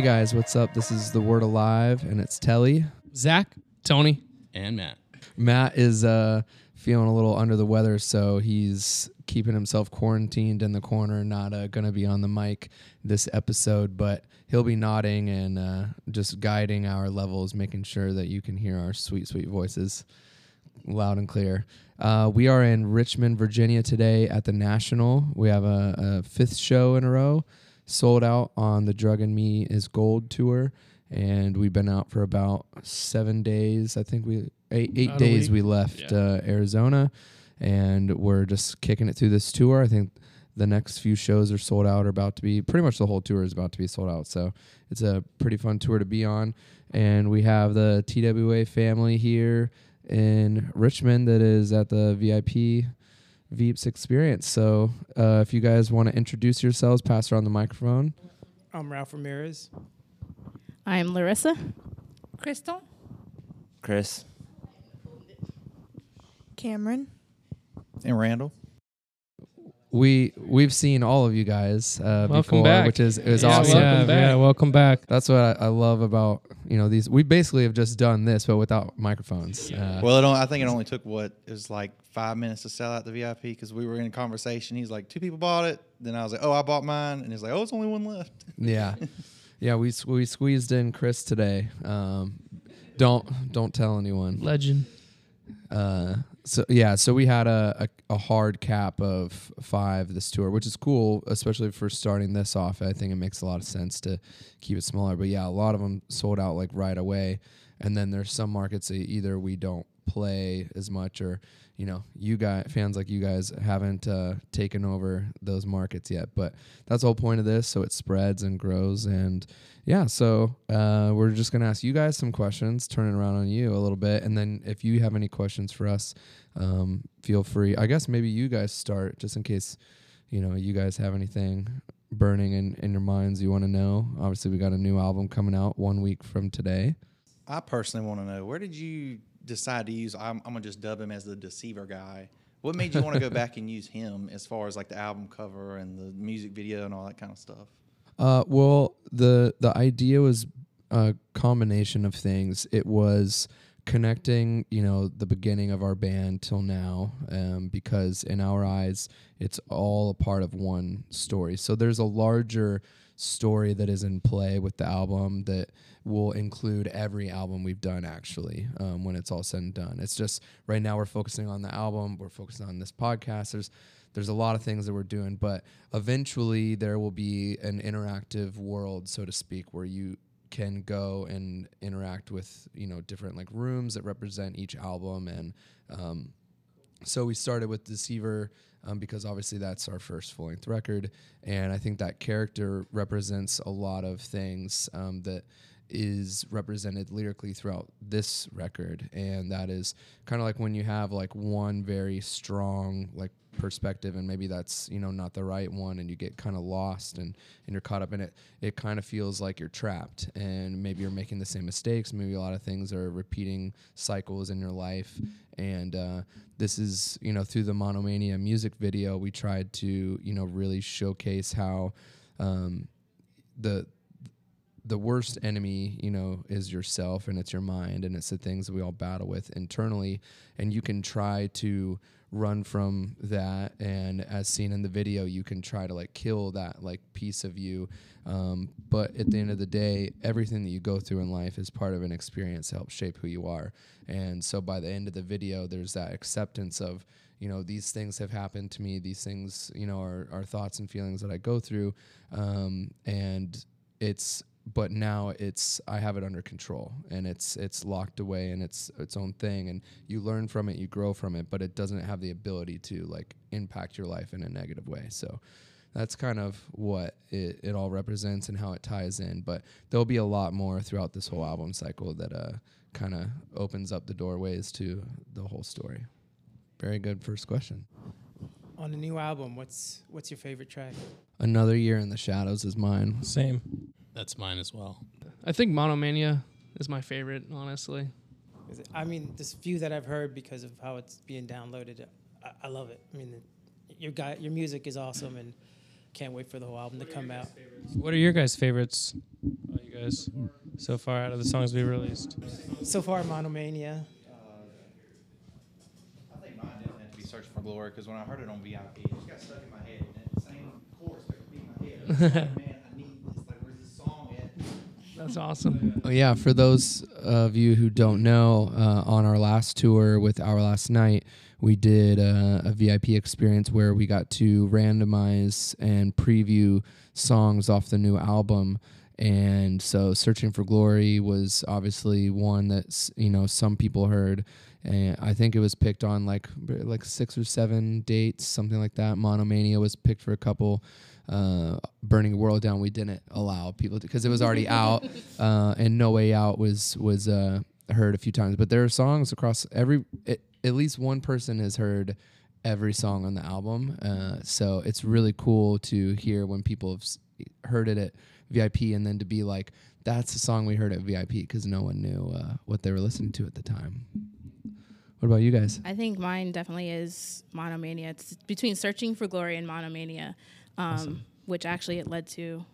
Hey guys, what's up? This is The Word Alive, and it's Telle. Zach, Tony, and Matt. Matt is uh, feeling a little under the weather, so he's keeping himself quarantined in the corner, not uh, going to be on the mic this episode, but he'll be nodding and uh, just guiding our levels, making sure that you can hear our sweet, sweet voices loud and clear. Uh, we are in Richmond, Virginia today at the National. We have a, a fifth show in a row, sold out on the Drug and Me is Gold tour, and we've been out for about seven days. I think we eight eight days. We left Yeah. uh, Arizona, and we're just kicking it through this tour. I think the next few shows are sold out, or about to be. Pretty much the whole tour is about to be sold out. So it's a pretty fun tour to be on, and we have the TWA family here in Richmond that is at the VIP Veeps experience. So uh, if you guys want to introduce yourselves, pass around the microphone. I'm Ralph Ramirez. I'm Larissa. Crystal? Chris. Cameron? And Randall. We we've seen all of you guys uh, welcome before, back. which is is Yeah, awesome. welcome back. Yeah, welcome back. That's what I, I love about you know these. We basically have just done this, but without microphones. Uh, Well, it only, I think it only took what it was like five minutes to sell out the VIP because we were in a conversation. He's like, two people bought it. Then I was like, oh, I bought mine, and he's like, oh, it's only one left. yeah, yeah. We we squeezed in Chris today. Um, don't don't tell anyone. Legend. Uh, so yeah, so we had a, a, a hard cap of five this tour, which is cool, especially for starting this off. I think it makes a lot of sense to keep it smaller. But yeah, a lot of them sold out like right away, and then there's some markets that either we don't play as much, or you know, you guys fans like you guys haven't uh, taken over those markets yet. But that's the whole point of this, so it spreads and grows and yeah, so uh, we're just gonna ask you guys some questions, turn it around on you a little bit, and then if you have any questions for us, um, feel free. I guess maybe you guys start, just in case you know you guys have anything burning in in your minds you want to know. Obviously, we got a new album coming out one week from today. I personally want to know where did you decide to use? I'm, I'm gonna just dub him as the deceiver guy. What made you want to go back and use him as far as like the album cover and the music video and all that kind of stuff? Uh, well, the the idea was a combination of things. It was connecting, you know, the beginning of our band till now, um, because in our eyes, it's all a part of one story. So there's a larger story that is in play with the album that will include every album we've done actually um, when it's all said and done. It's just right now we're focusing on the album we're focusing on this podcast. There's there's a lot of things that we're doing but eventually there will be an interactive world so to speak where you can go and interact with you know different like rooms that represent each album. And um, so we started with Deceiver um, because obviously that's our first full length record, and I think that character represents a lot of things um, that is represented lyrically throughout this record, and that is kind of like when you have like one very strong like perspective and maybe that's you know not the right one and you get kind of lost and and you're caught up in it it kind of feels like you're trapped and maybe you're making the same mistakes maybe a lot of things are repeating cycles in your life and uh, this is you know through the monomania music video we tried to you know really showcase how um, the the worst enemy, you know, is yourself and it's your mind and it's the things that we all battle with internally. And you can try to run from that. And as seen in the video, you can try to like kill that like piece of you. Um, but at the end of the day, everything that you go through in life is part of an experience to help shape who you are. And so by the end of the video, there's that acceptance of, you know, these things have happened to me. These things, you know, are, are thoughts and feelings that I go through. Um, and it's but now it's I have it under control and it's it's locked away and it's its own thing and you learn from it, you grow from it, but it doesn't have the ability to like impact your life in a negative way. So that's kind of what it, it all represents and how it ties in. But there'll be a lot more throughout this whole album cycle that uh, kind of opens up the doorways to the whole story. Very good first question. On the new album, what's what's your favorite track? Another year in the shadows is mine. Same. That's mine as well. I think Monomania is my favorite, honestly. Is it, I mean, this few that I've heard because of how it's being downloaded, I, I love it. I mean, your guy, your music is awesome, and can't wait for the whole album to come out. What are your guys' favorites? Oh, you guys so far out of the songs we released? So far, Monomania. I think mine didn't have to be Searching for Glory because when I heard it on VIP, it just got stuck in my head. And the same chorus kept being in my head. That's awesome. Oh, yeah, for those of you who don't know, uh, on our last tour with Our Last Night, we did uh, a VIP experience where we got to randomize and preview songs off the new album. And so, Searching for Glory was obviously one that you know some people heard, and I think it was picked on like like six or seven dates, something like that. Monomania was picked for a couple uh, burning the world down we didn't allow people to because it was already out uh, and no way out was was uh, heard a few times. But there are songs across every it, at least one person has heard every song on the album uh, so it's really cool to hear when people have heard it at vip and then to be like that's the song we heard at vip because no one knew uh, what they were listening to at the time. What about you guys? I think mine definitely is Monomania. It's between Searching for Glory and Monomania, um, which actually it led to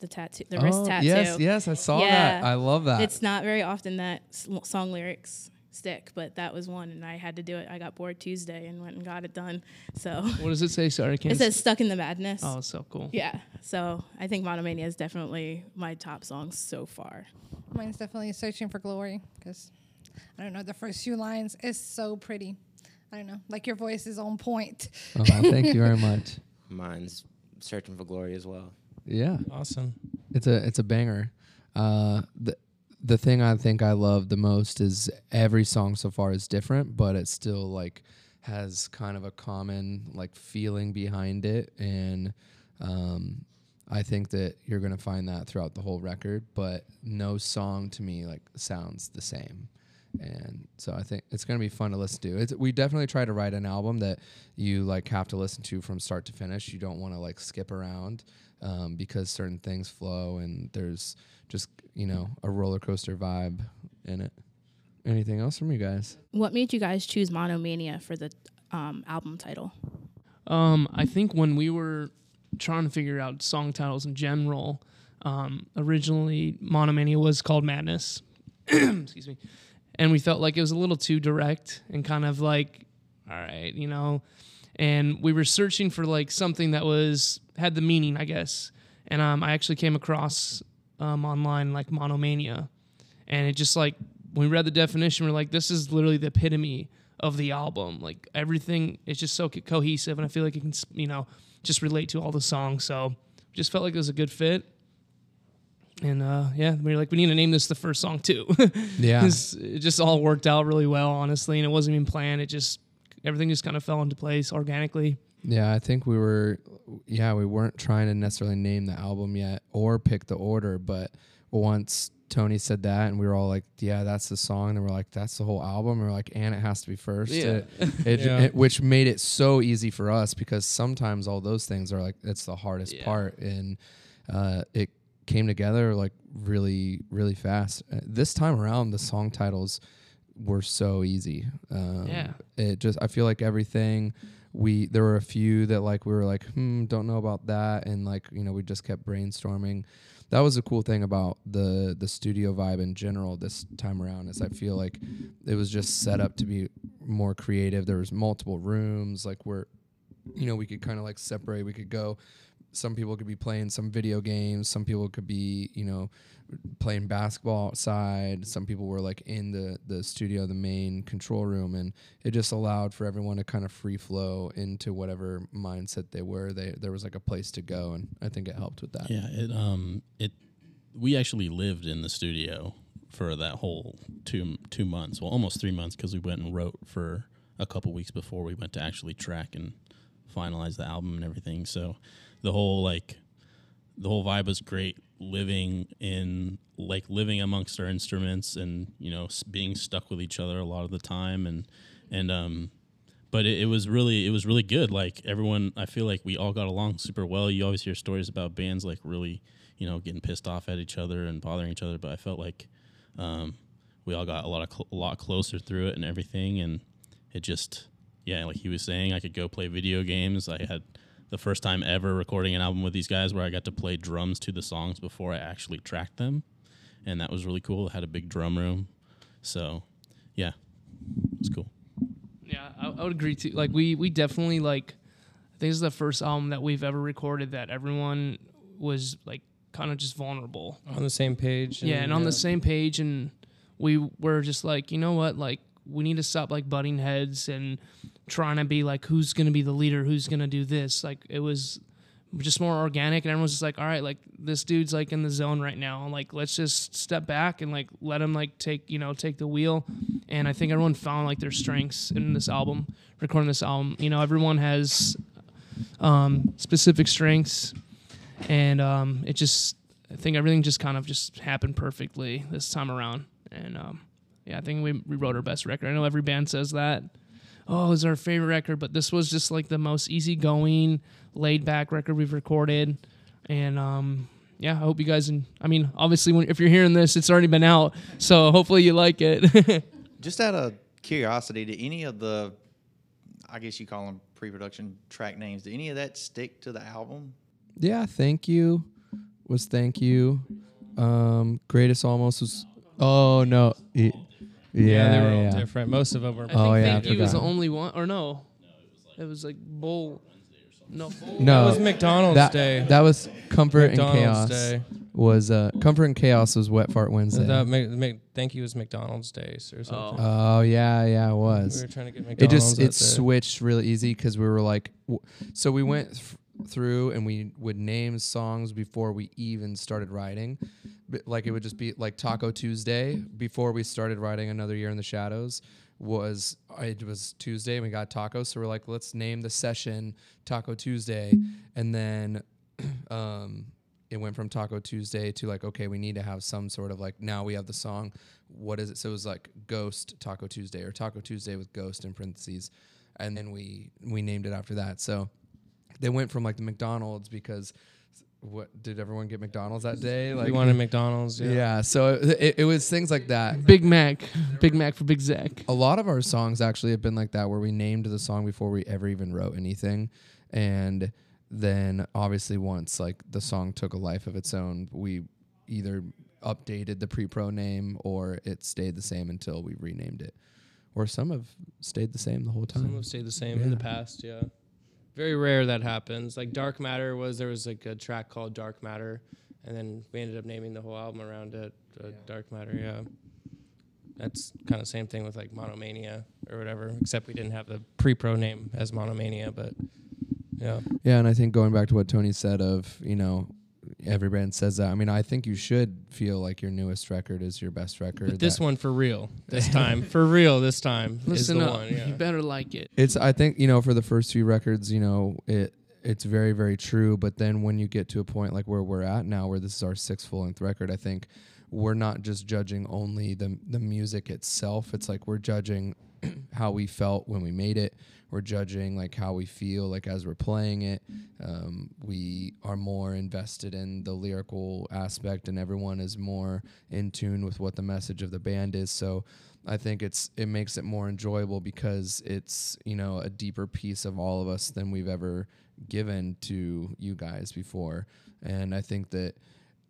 the tattoo, the wrist Oh, tattoo. yes yes i saw Yeah. that i love that It's not very often that song lyrics stick, but that was one, and I had to do it. I got bored Tuesday and went and got it done. So What does it say? Sorry, I can't. it says "Stuck in the Madness." Oh, so cool. Yeah, so I think Monomania is definitely my top song so far. Mine's definitely Searching for Glory because I don't know, the first few lines is so pretty. I don't know, like your voice is on point. oh, thank you very much Mine's Searching for Glory as well. yeah Awesome. It's a it's a banger. Uh, the the thing I think I love the most is every song so far is different, but it still like has kind of a common like feeling behind it, and um, I think that you're gonna find that throughout the whole record. But no song to me like sounds the same. And so I think it's gonna be fun to listen to. It's, we definitely try to write an album that you like have to listen to from start to finish. You don't want to like skip around um, because certain things flow and there's just you know a roller coaster vibe in it. Anything else from you guys? What made you guys choose Monomania for the um, album title? Um, I think when we were trying to figure out song titles in general, um, originally Monomania was called Madness. Excuse me. And we felt like it was a little too direct and kind of like, all right, you know. And we were searching for like something that was had the meaning, I guess. And um, I actually came across um, online like monomania, and it just like when we read the definition, we're like, this is literally the epitome of the album. Like everything is just so co- cohesive, and I feel like it can, you know, just relate to all the songs. So just felt like it was a good fit. And uh, yeah, we were like, we need to name this the first song too. yeah, it just all worked out really well, honestly, and it wasn't even planned. It just everything just kind of fell into place organically. yeah. I think we were, yeah, we weren't trying to necessarily name the album yet or pick the order, but once Tony said that, and we were all like, yeah, that's the song, and we're like, that's the whole album. And we're like, and it has to be first. Yeah. It, it, Yeah. it- which made it so easy for us because sometimes all those things are like it's the hardest Yeah. part, and uh, it came together like really, really fast. Uh, this time around, the song titles were so easy. Um, Yeah. it just I feel like everything we there were a few that like we were like hmm don't know about that and like you know we just kept brainstorming that was a cool thing about the the studio vibe in general this time around is i feel like it was just set up to be more creative there was multiple rooms like where you know we could kind of like separate we could go some people could be playing some video games some people could be you know playing basketball outside. Some people were like in the the studio the main control room and it just allowed for everyone to kind of free flow into whatever mindset they were. They there was like a place to go and i think it helped with that. Yeah, it um it we actually lived in the studio for that whole two two months, well almost three months because we went and wrote for a couple weeks before we went to actually track and finalize the album and everything. So the whole like the whole vibe was great living in like living amongst our instruments and you know being stuck with each other a lot of the time. And and um but it, it was really it was really good. Like everyone i feel like we all got along super well. You always hear stories about bands like really you know getting pissed off at each other and bothering each other. But i felt like um, we all got a lot of cl- a lot closer through it and everything. And it just yeah like he was saying i could go play video games i had the first time ever recording an album with these guys where I got to play drums to the songs before I actually tracked them. And that was really cool. It had a big drum room. So, yeah, it's cool. Yeah, I, I would agree too. Like we we definitely like. I think this is the first album that we've ever recorded that everyone was like kind of just vulnerable. on the same page. yeah, and on the same page, and we were just like, you know what, like we need to stop like butting heads and trying to be like, who's gonna be the leader, who's gonna do this. Like it was just more organic, and everyone's just like, all right, like this dude's like in the zone right now. Like let's just step back and like let him like take you know take the wheel. And I think everyone found like their strengths in this album, recording this album. You know, everyone has um, specific strengths, and um, it just I think everything just kind of just happened perfectly this time around. And um, yeah, I think we, we wrote our best record. I know every band says that. Oh, it's our favorite record, but this was just like the most easygoing, laid back record we've recorded. And um, yeah, I hope you guys. And I mean, obviously, when, if you're hearing this, it's already been out, so hopefully you like it. Just out of curiosity, do any of the, I guess you call them pre-production track names, did any of that stick to the album? Yeah, thank you was thank you. Um, greatest almost was. Oh no. Y- yeah, they were all yeah. different. Most of them were. I think Oh, yeah, I Thank You was the forgot. only one, or no? No, it was like Bull. No, Bull. No, That was McDonald's that, Day. That was comfort McDonald's and chaos. Day. Was uh, comfort and chaos was wet fart Wednesday. That Mc- Mc- thank you was McDonald's days or something. oh yeah, yeah, it was. we were trying to get McDonald's. it just that it day. switched really easy because we were like w- so we went th- through and we would name songs before we even started writing like it would just be like taco tuesday before we started writing another year in the shadows was it was tuesday and we got tacos so we're like let's name the session taco tuesday and then um it went from Taco Tuesday to like, okay, we need to have some sort of like now we have the song. What is it? So it was like Ghost Taco Tuesday or Taco Tuesday with Ghost in parentheses, and then we we named it after that. So they went from like the McDonald's because what did everyone get McDonald's that day? Like we wanted McDonald's. Yeah. yeah. So it, it was things like that. Big Mac. Big Mac for Big Zach. A lot of our songs actually have been like that, where we named the song before we ever even wrote anything, and then obviously once like the song took a life of its own, we either updated the pre-pro name or it stayed the same until we renamed it, or some have stayed the same the whole time. Some have stayed the same in the past. Yeah. Very rare that happens. Like Dark Matter was there was like a track called Dark Matter, and then we ended up naming the whole album around it. Uh, Dark Matter. Yeah. That's kind of same thing with like Monomania or whatever, except we didn't have the pre-pro name as Monomania, but yeah. Yeah, and I think going back to what Tony said of you know. Every band says that. I mean, I think you should feel like your newest record is your best record. But this one for real this time. for real this time Listen is the up. one. Yeah. You better like it. it's i think you know for the first few records you know it it's very very true but then when you get to a point like where we're at now where this is our sixth full length record i think we're not just judging only the the music itself it's like we're judging how we felt when we made it. We're judging like how we feel like as we're playing it. Um, we are more invested in the lyrical aspect and everyone is more in tune with what the message of the band is. So I think it's it makes it more enjoyable because it's you know a deeper piece of all of us than we've ever given to you guys before, and I think that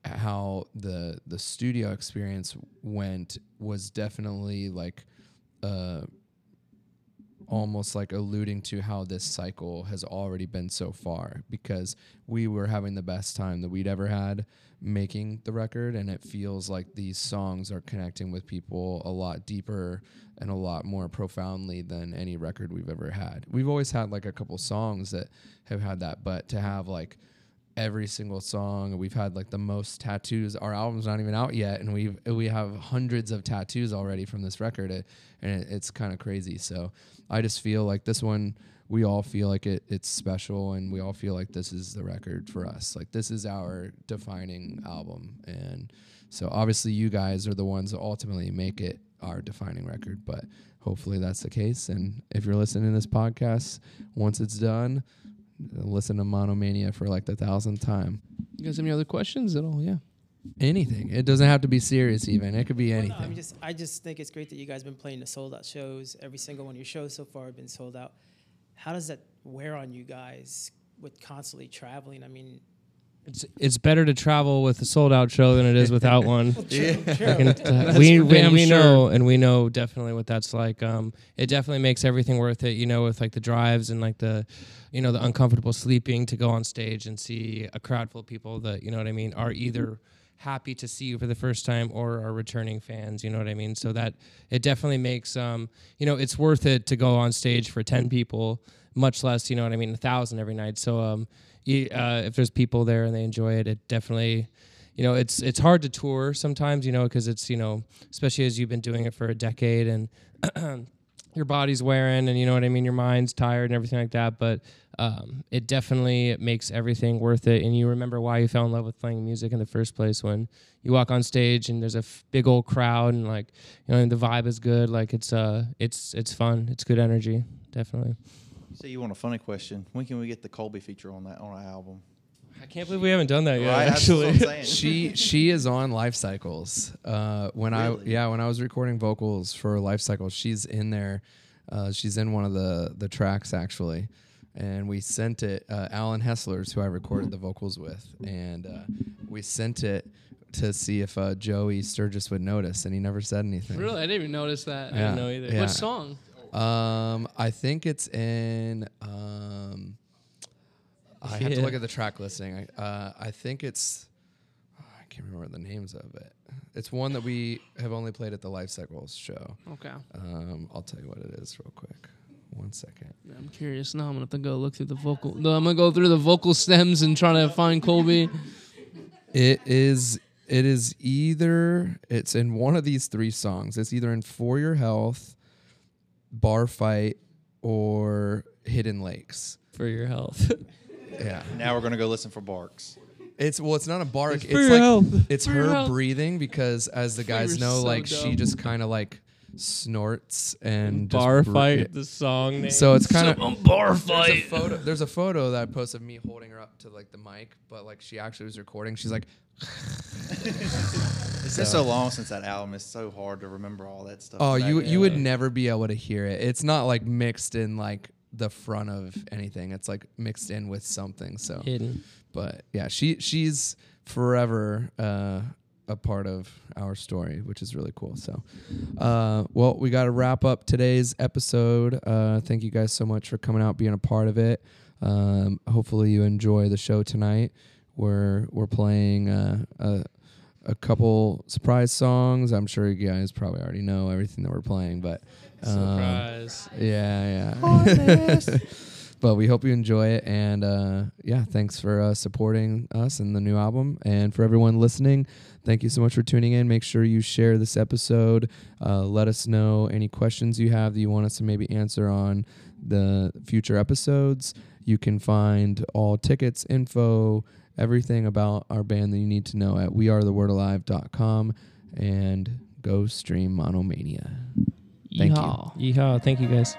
how the the studio experience went was definitely like uh almost like alluding to how this cycle has already been so far because we were having the best time that we'd ever had making the record and it feels like these songs are connecting with people a lot deeper and a lot more profoundly than any record we've ever had. We've always had like a couple songs that have had that, but to have like every single song. We've had like the most tattoos. Our album's not even out yet, and we we have hundreds of tattoos already from this record, it, and it, it's kind of crazy. So I just feel like this one, we all feel like it it's special, and we all feel like this is the record for us. Like this is our defining album, and so obviously you guys are the ones that ultimately make it our defining record, but. Hopefully that's the case. And if you're listening to this podcast, once it's done, listen to Monomania for like the thousandth time. You guys have any other questions at all? Yeah. Anything. It doesn't have to be serious. Even it could be Well, no, anything. I'm just, I just think it's great that you guys have been playing the sold out shows. Every single one of your shows so far have been sold out. How does that wear on you guys with constantly traveling. I mean, It's it's better to travel with a sold out show than it is without one. true, I true. can- That's we for we, damn we sure. know and we know definitely what that's like. Um, it definitely makes everything worth it. You know, with like the drives and like the, you know, the uncomfortable sleeping to go on stage and see a crowd full of people that you know what I mean are either happy to see you for the first time or are returning fans. You know what I mean? So that it definitely makes um, you know, it's worth it to go on stage for ten people, much less you know what I mean, a thousand every night. So um, you, uh, if there's people there and they enjoy it, it definitely you know it's it's hard to tour sometimes you know because it's you know especially as you've been doing it for a decade and your body's wearing and you know what i mean your mind's tired and everything like that but um, it definitely makes everything worth it. And you remember why you fell in love with playing music in the first place when you walk on stage and there's a f- big old crowd and like you know the vibe is good like it's uh it's it's fun. It's good energy definitely So you want a funny question? When can we get the Colby feature on that on our album? i can't believe we haven't done that yet Right, actually she she is on life cycles uh when i yeah when i was recording vocals for life cycles she's in there uh she's in one of the the tracks actually and we sent it uh alan hessler's who i recorded the vocals with and uh we sent it to see if uh joey sturgis would notice and he never said anything Really, I didn't even notice that. I didn't know either. Yeah. What song? Um i think it's in um i have to Yeah. look at the track listing i uh i think it's I can't remember the names of it. It's one that we have only played at the Life Cycles show. Okay. Um, I'll tell you what it is real quick. One second. I'm curious now. I'm gonna have to go look through the vocal. No, I'm gonna go through the vocal stems and try to find Colby. It is. It is either. It's in one of these three songs. It's either in For Your Health, Bar Fight, or Hidden Lakes. for your health Yeah. Now we're gonna go listen for barks. It's well. It's not a bark. It's, It's for your like health. it's For her breathing because, as the guys You're know, so like she just kind of like snorts and bar bre- fight the song name. So it's kind of Some bar There's a fight. photo. There's a photo that I posted of me holding her up to like the mic, but like she actually was recording. She's like, It's been so long since that album. It's so hard to remember all that stuff. "Oh, you you would never be able to hear it. It's not like mixed in like the front of anything. It's like mixed in with something. So, hidden. but yeah, she she's forever uh, a part of our story, which is really cool. So, uh, well, we got to wrap up today's episode. Uh, thank you guys so much for coming out, being a part of it. Um, hopefully, you enjoy the show tonight. We're we're playing uh, a a couple surprise songs. I'm sure you guys probably already know everything that we're playing, but um, Surprise. yeah, yeah. but we hope you enjoy it, and uh, yeah, thanks for uh, supporting us and the new album, and for everyone listening. Thank you so much for tuning in. Make sure you share this episode. Uh, let us know any questions you have that you want us to maybe answer on the future episodes. You can find all tickets, info, everything about our band that you need to know at wearethewordalive.com and go stream Monomania. Thank you. Yeehaw. Yeehaw. Thank you guys.